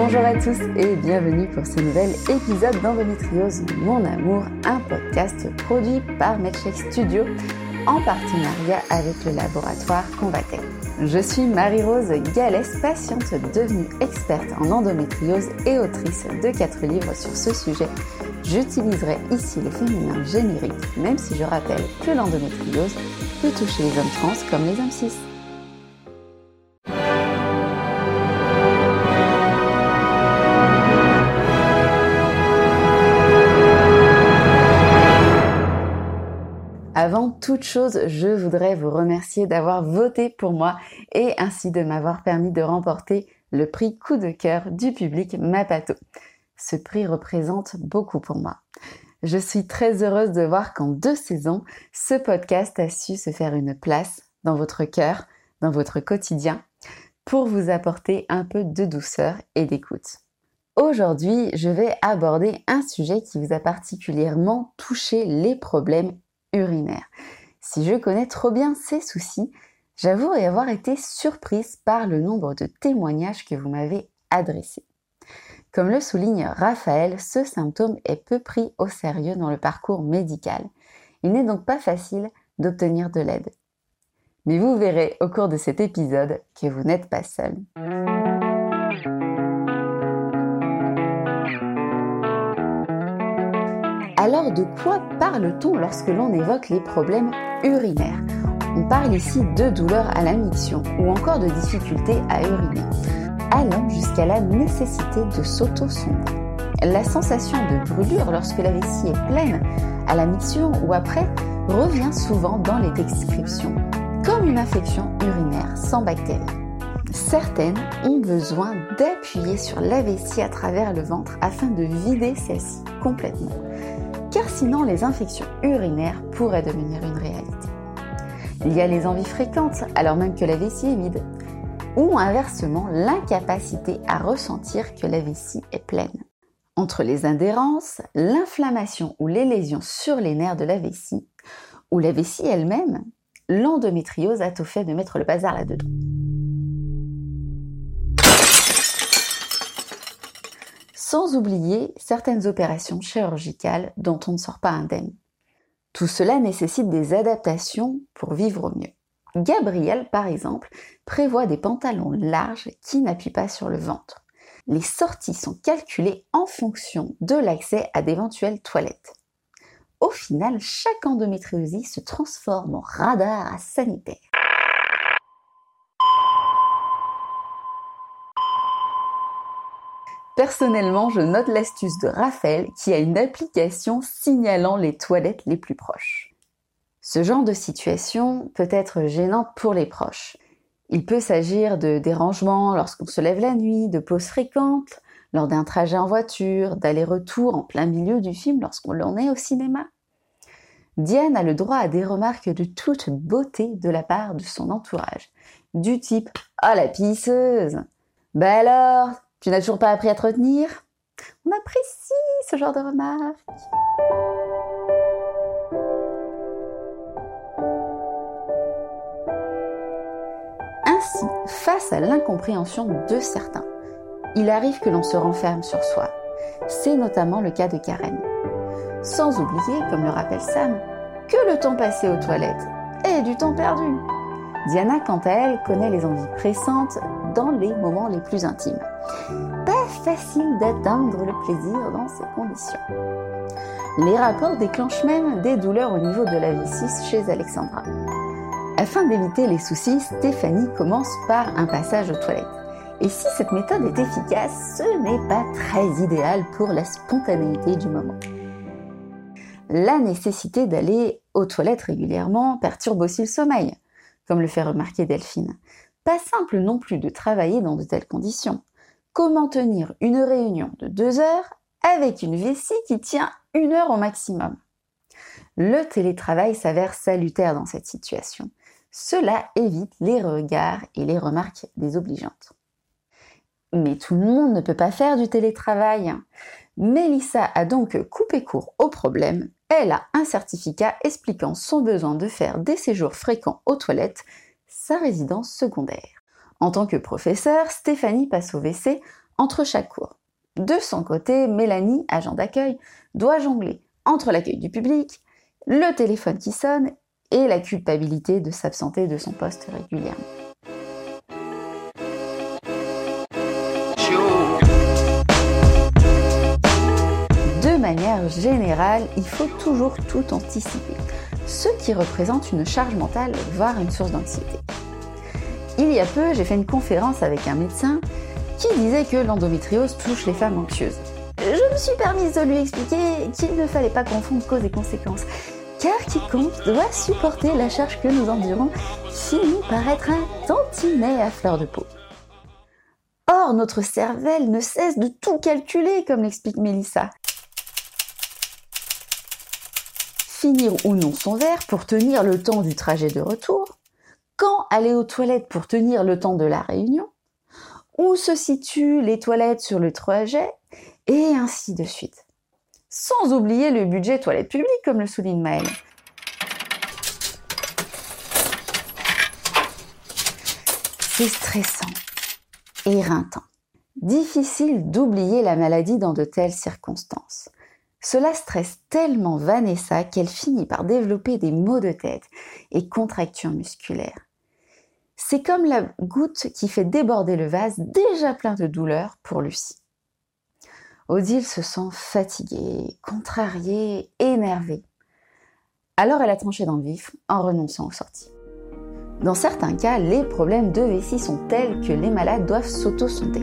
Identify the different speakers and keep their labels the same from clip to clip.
Speaker 1: Bonjour à tous et bienvenue pour ce nouvel épisode d'Endométriose Mon Amour, un podcast produit par MedCheck Studio en partenariat avec le laboratoire Convatec. Je suis Marie-Rose Gallès, patiente devenue experte en endométriose et autrice de 4 livres sur ce sujet. J'utiliserai ici les féminins génériques, même si je rappelle que l'endométriose peut toucher les hommes trans comme les hommes cis. Avant toute chose, je voudrais vous remercier d'avoir voté pour moi et ainsi de m'avoir permis de remporter le prix coup de cœur du public Mapato. Ce prix représente beaucoup pour moi. Je suis très heureuse de voir qu'en deux saisons, ce podcast a su se faire une place dans votre cœur, dans votre quotidien, pour vous apporter un peu de douceur et d'écoute. Aujourd'hui, je vais aborder un sujet qui vous a particulièrement touché les problèmes urinaire. Si je connais trop bien ces soucis, j'avoue avoir été surprise par le nombre de témoignages que vous m'avez adressés. Comme le souligne Raphaël, ce symptôme est peu pris au sérieux dans le parcours médical. Il n'est donc pas facile d'obtenir de l'aide. Mais vous verrez au cours de cet épisode que vous n'êtes pas seul. Alors de quoi parle-t-on lorsque l'on évoque les problèmes urinaires? On parle ici de douleurs à la miction ou encore de difficultés à uriner, allant jusqu'à la nécessité de s'auto-sonder. La sensation de brûlure lorsque la vessie est pleine à la miction ou après revient souvent dans les descriptions, comme une infection urinaire sans bactéries. Certaines ont besoin d'appuyer sur la vessie à travers le ventre afin de vider celle-ci complètement sinon les infections urinaires pourraient devenir une réalité. Il y a les envies fréquentes alors même que la vessie est vide, ou inversement l'incapacité à ressentir que la vessie est pleine. Entre les indérences, l'inflammation ou les lésions sur les nerfs de la vessie, ou la vessie elle-même, l'endométriose a tout fait de mettre le bazar là-dedans. Sans oublier certaines opérations chirurgicales dont on ne sort pas indemne. Tout cela nécessite des adaptations pour vivre au mieux. Gabriel, par exemple, prévoit des pantalons larges qui n'appuient pas sur le ventre. Les sorties sont calculées en fonction de l'accès à d'éventuelles toilettes. Au final, chaque endométriosie se transforme en radar sanitaire. Personnellement, je note l'astuce de Raphaël qui a une application signalant les toilettes les plus proches. Ce genre de situation peut être gênante pour les proches. Il peut s'agir de dérangements lorsqu'on se lève la nuit, de pauses fréquentes, lors d'un trajet en voiture, d'aller-retour en plein milieu du film lorsqu'on est au cinéma. Diane a le droit à des remarques de toute beauté de la part de son entourage, du type Ah la pisseuse Bah alors, tu n'as toujours pas appris à te retenir? On apprécie ce genre de remarques. Ainsi, face à l'incompréhension de certains, il arrive que l'on se renferme sur soi. C'est notamment le cas de Karen. Sans oublier, comme le rappelle Sam, que le temps passé aux toilettes est du temps perdu. Diana, quant à elle, connaît les envies pressantes dans les moments les plus intimes. Pas facile d'atteindre le plaisir dans ces conditions. Les rapports déclenchent même des douleurs au niveau de la vessie chez Alexandra. Afin d'éviter les soucis, Stéphanie commence par un passage aux toilettes. Et si cette méthode est efficace, ce n'est pas très idéal pour la spontanéité du moment. La nécessité d'aller aux toilettes régulièrement perturbe aussi le sommeil, comme le fait remarquer Delphine. Pas simple non plus de travailler dans de telles conditions. Comment tenir une réunion de deux heures avec une vessie qui tient une heure au maximum? Le télétravail s'avère salutaire dans cette situation. Cela évite les regards et les remarques désobligeantes. Mais tout le monde ne peut pas faire du télétravail. Mélissa a donc coupé court au problème. Elle a un certificat expliquant son besoin de faire des séjours fréquents aux toilettes, sa résidence secondaire. En tant que professeur, Stéphanie passe au WC entre chaque cours. De son côté, Mélanie, agent d'accueil, doit jongler entre l'accueil du public, le téléphone qui sonne et la culpabilité de s'absenter de son poste régulièrement. Générale, il faut toujours tout anticiper, ce qui représente une charge mentale, voire une source d'anxiété. Il y a peu, j'ai fait une conférence avec un médecin qui disait que l'endométriose touche les femmes anxieuses. Je me suis permise de lui expliquer qu'il ne fallait pas confondre cause et conséquences, car quiconque doit supporter la charge que nous endurons finit par être un tantinet à fleur de peau. Or, notre cervelle ne cesse de tout calculer, comme l'explique Mélissa. Finir ou non son verre pour tenir le temps du trajet de retour, quand aller aux toilettes pour tenir le temps de la réunion, où se situent les toilettes sur le trajet, et ainsi de suite. Sans oublier le budget toilette publique, comme le souligne Maëlle. C'est stressant, éreintant. Difficile d'oublier la maladie dans de telles circonstances. Cela stresse tellement Vanessa qu'elle finit par développer des maux de tête et contractures musculaires. C'est comme la goutte qui fait déborder le vase déjà plein de douleur pour Lucie. Odile se sent fatiguée, contrariée, énervée. Alors elle a tranché dans le vif en renonçant aux sorties. Dans certains cas, les problèmes de vessie sont tels que les malades doivent s'auto-sonder.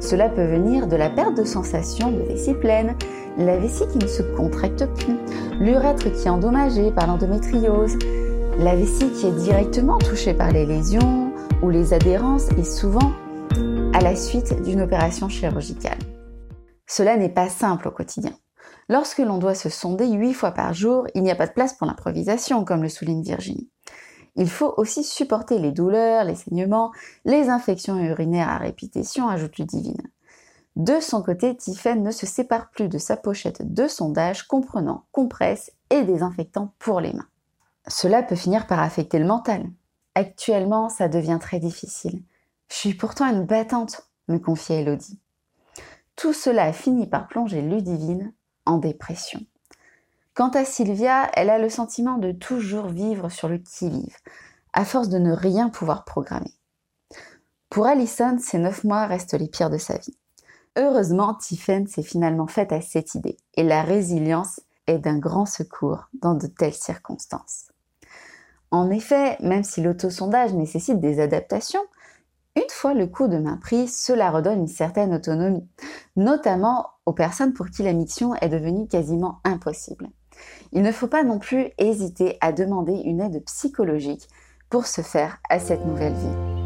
Speaker 1: Cela peut venir de la perte de sensation de vessie pleine, la vessie qui ne se contracte plus, l'urètre qui est endommagé par l'endométriose, la vessie qui est directement touchée par les lésions ou les adhérences et souvent à la suite d'une opération chirurgicale. Cela n'est pas simple au quotidien. Lorsque l'on doit se sonder huit fois par jour, il n'y a pas de place pour l'improvisation, comme le souligne Virginie. Il faut aussi supporter les douleurs, les saignements, les infections urinaires à répétition, ajoute Ludivine. De son côté, Tiffen ne se sépare plus de sa pochette de sondage comprenant compresses et désinfectants pour les mains. Cela peut finir par affecter le mental. Actuellement, ça devient très difficile. Je suis pourtant une battante, me confiait Elodie. Tout cela a fini par plonger Ludivine en dépression. Quant à Sylvia, elle a le sentiment de toujours vivre sur le qui-vive, à force de ne rien pouvoir programmer. Pour Allison, ces neuf mois restent les pires de sa vie. Heureusement, Tiffen s'est finalement faite à cette idée, et la résilience est d'un grand secours dans de telles circonstances. En effet, même si l'autosondage nécessite des adaptations, une fois le coup de main pris, cela redonne une certaine autonomie, notamment aux personnes pour qui la mission est devenue quasiment impossible. Il ne faut pas non plus hésiter à demander une aide psychologique pour se faire à cette nouvelle vie.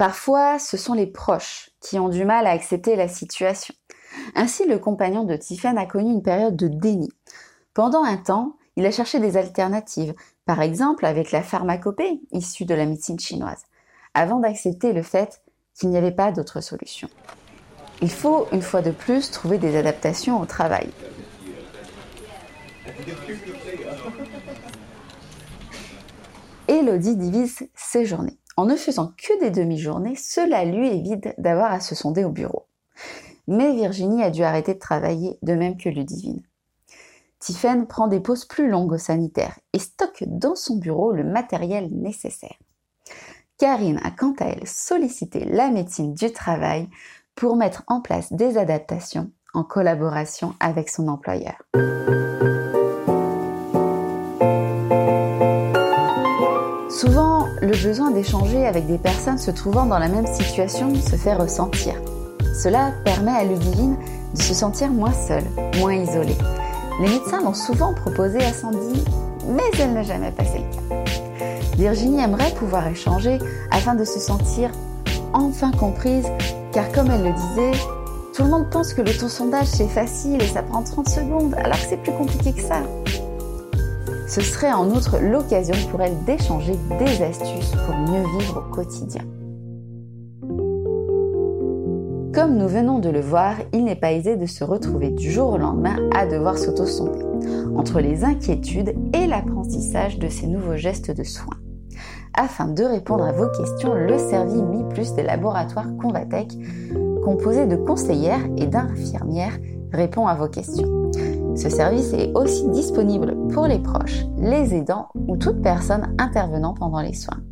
Speaker 1: Parfois, ce sont les proches qui ont du mal à accepter la situation. Ainsi, le compagnon de Tiffen a connu une période de déni. Pendant un temps, il a cherché des alternatives, par exemple avec la pharmacopée issue de la médecine chinoise, avant d'accepter le fait qu'il n'y avait pas d'autre solution. Il faut, une fois de plus, trouver des adaptations au travail. Elodie divise ses journées. En ne faisant que des demi-journées, cela lui évite d'avoir à se sonder au bureau. Mais Virginie a dû arrêter de travailler, de même que Ludivine. Tiffen prend des pauses plus longues au sanitaire et stocke dans son bureau le matériel nécessaire. Karine a quant à elle sollicité la médecine du travail pour mettre en place des adaptations en collaboration avec son employeur. Besoin d'échanger avec des personnes se trouvant dans la même situation se fait ressentir. Cela permet à Ludivine de se sentir moins seule, moins isolée. Les médecins l'ont souvent proposé à Sandy, mais elle n'a jamais passé le cas. Virginie aimerait pouvoir échanger afin de se sentir enfin comprise, car comme elle le disait, tout le monde pense que le ton sondage c'est facile et ça prend 30 secondes, alors que c'est plus compliqué que ça. Ce serait en outre l'occasion pour elle d'échanger des astuces pour mieux vivre au quotidien. Comme nous venons de le voir, il n'est pas aisé de se retrouver du jour au lendemain à devoir s'auto-sonder, entre les inquiétudes et l'apprentissage de ces nouveaux gestes de soins. Afin de répondre à vos questions, le service Mi Plus des laboratoires Convatec, composé de conseillères et d'infirmières, répond à vos questions. Ce service est aussi disponible pour les proches, les aidants ou toute personne intervenant pendant les soins.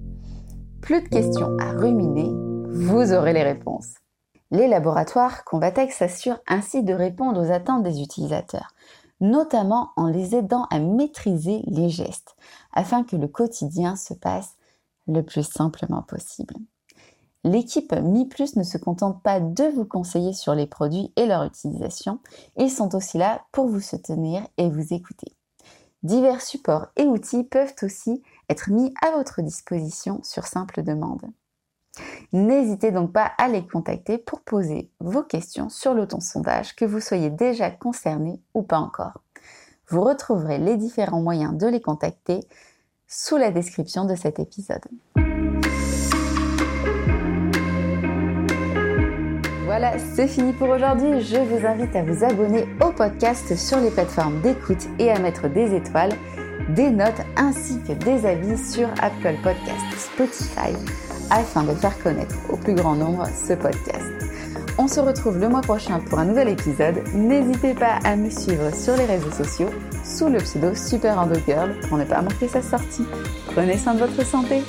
Speaker 1: Plus de questions à ruminer, vous aurez les réponses. Les laboratoires Convatec s'assurent ainsi de répondre aux attentes des utilisateurs, notamment en les aidant à maîtriser les gestes, afin que le quotidien se passe le plus simplement possible. L'équipe Mi Plus ne se contente pas de vous conseiller sur les produits et leur utilisation, ils sont aussi là pour vous soutenir et vous écouter. Divers supports et outils peuvent aussi être mis à votre disposition sur simple demande. N'hésitez donc pas à les contacter pour poser vos questions sur sondage, que vous soyez déjà concerné ou pas encore. Vous retrouverez les différents moyens de les contacter sous la description de cet épisode. Voilà, c'est fini pour aujourd'hui. Je vous invite à vous abonner au podcast sur les plateformes d'écoute et à mettre des étoiles, des notes ainsi que des avis sur Apple Podcasts, Spotify afin de faire connaître au plus grand nombre ce podcast. On se retrouve le mois prochain pour un nouvel épisode. N'hésitez pas à me suivre sur les réseaux sociaux sous le pseudo Super Girl pour ne pas manquer sa sortie. Prenez soin de votre santé.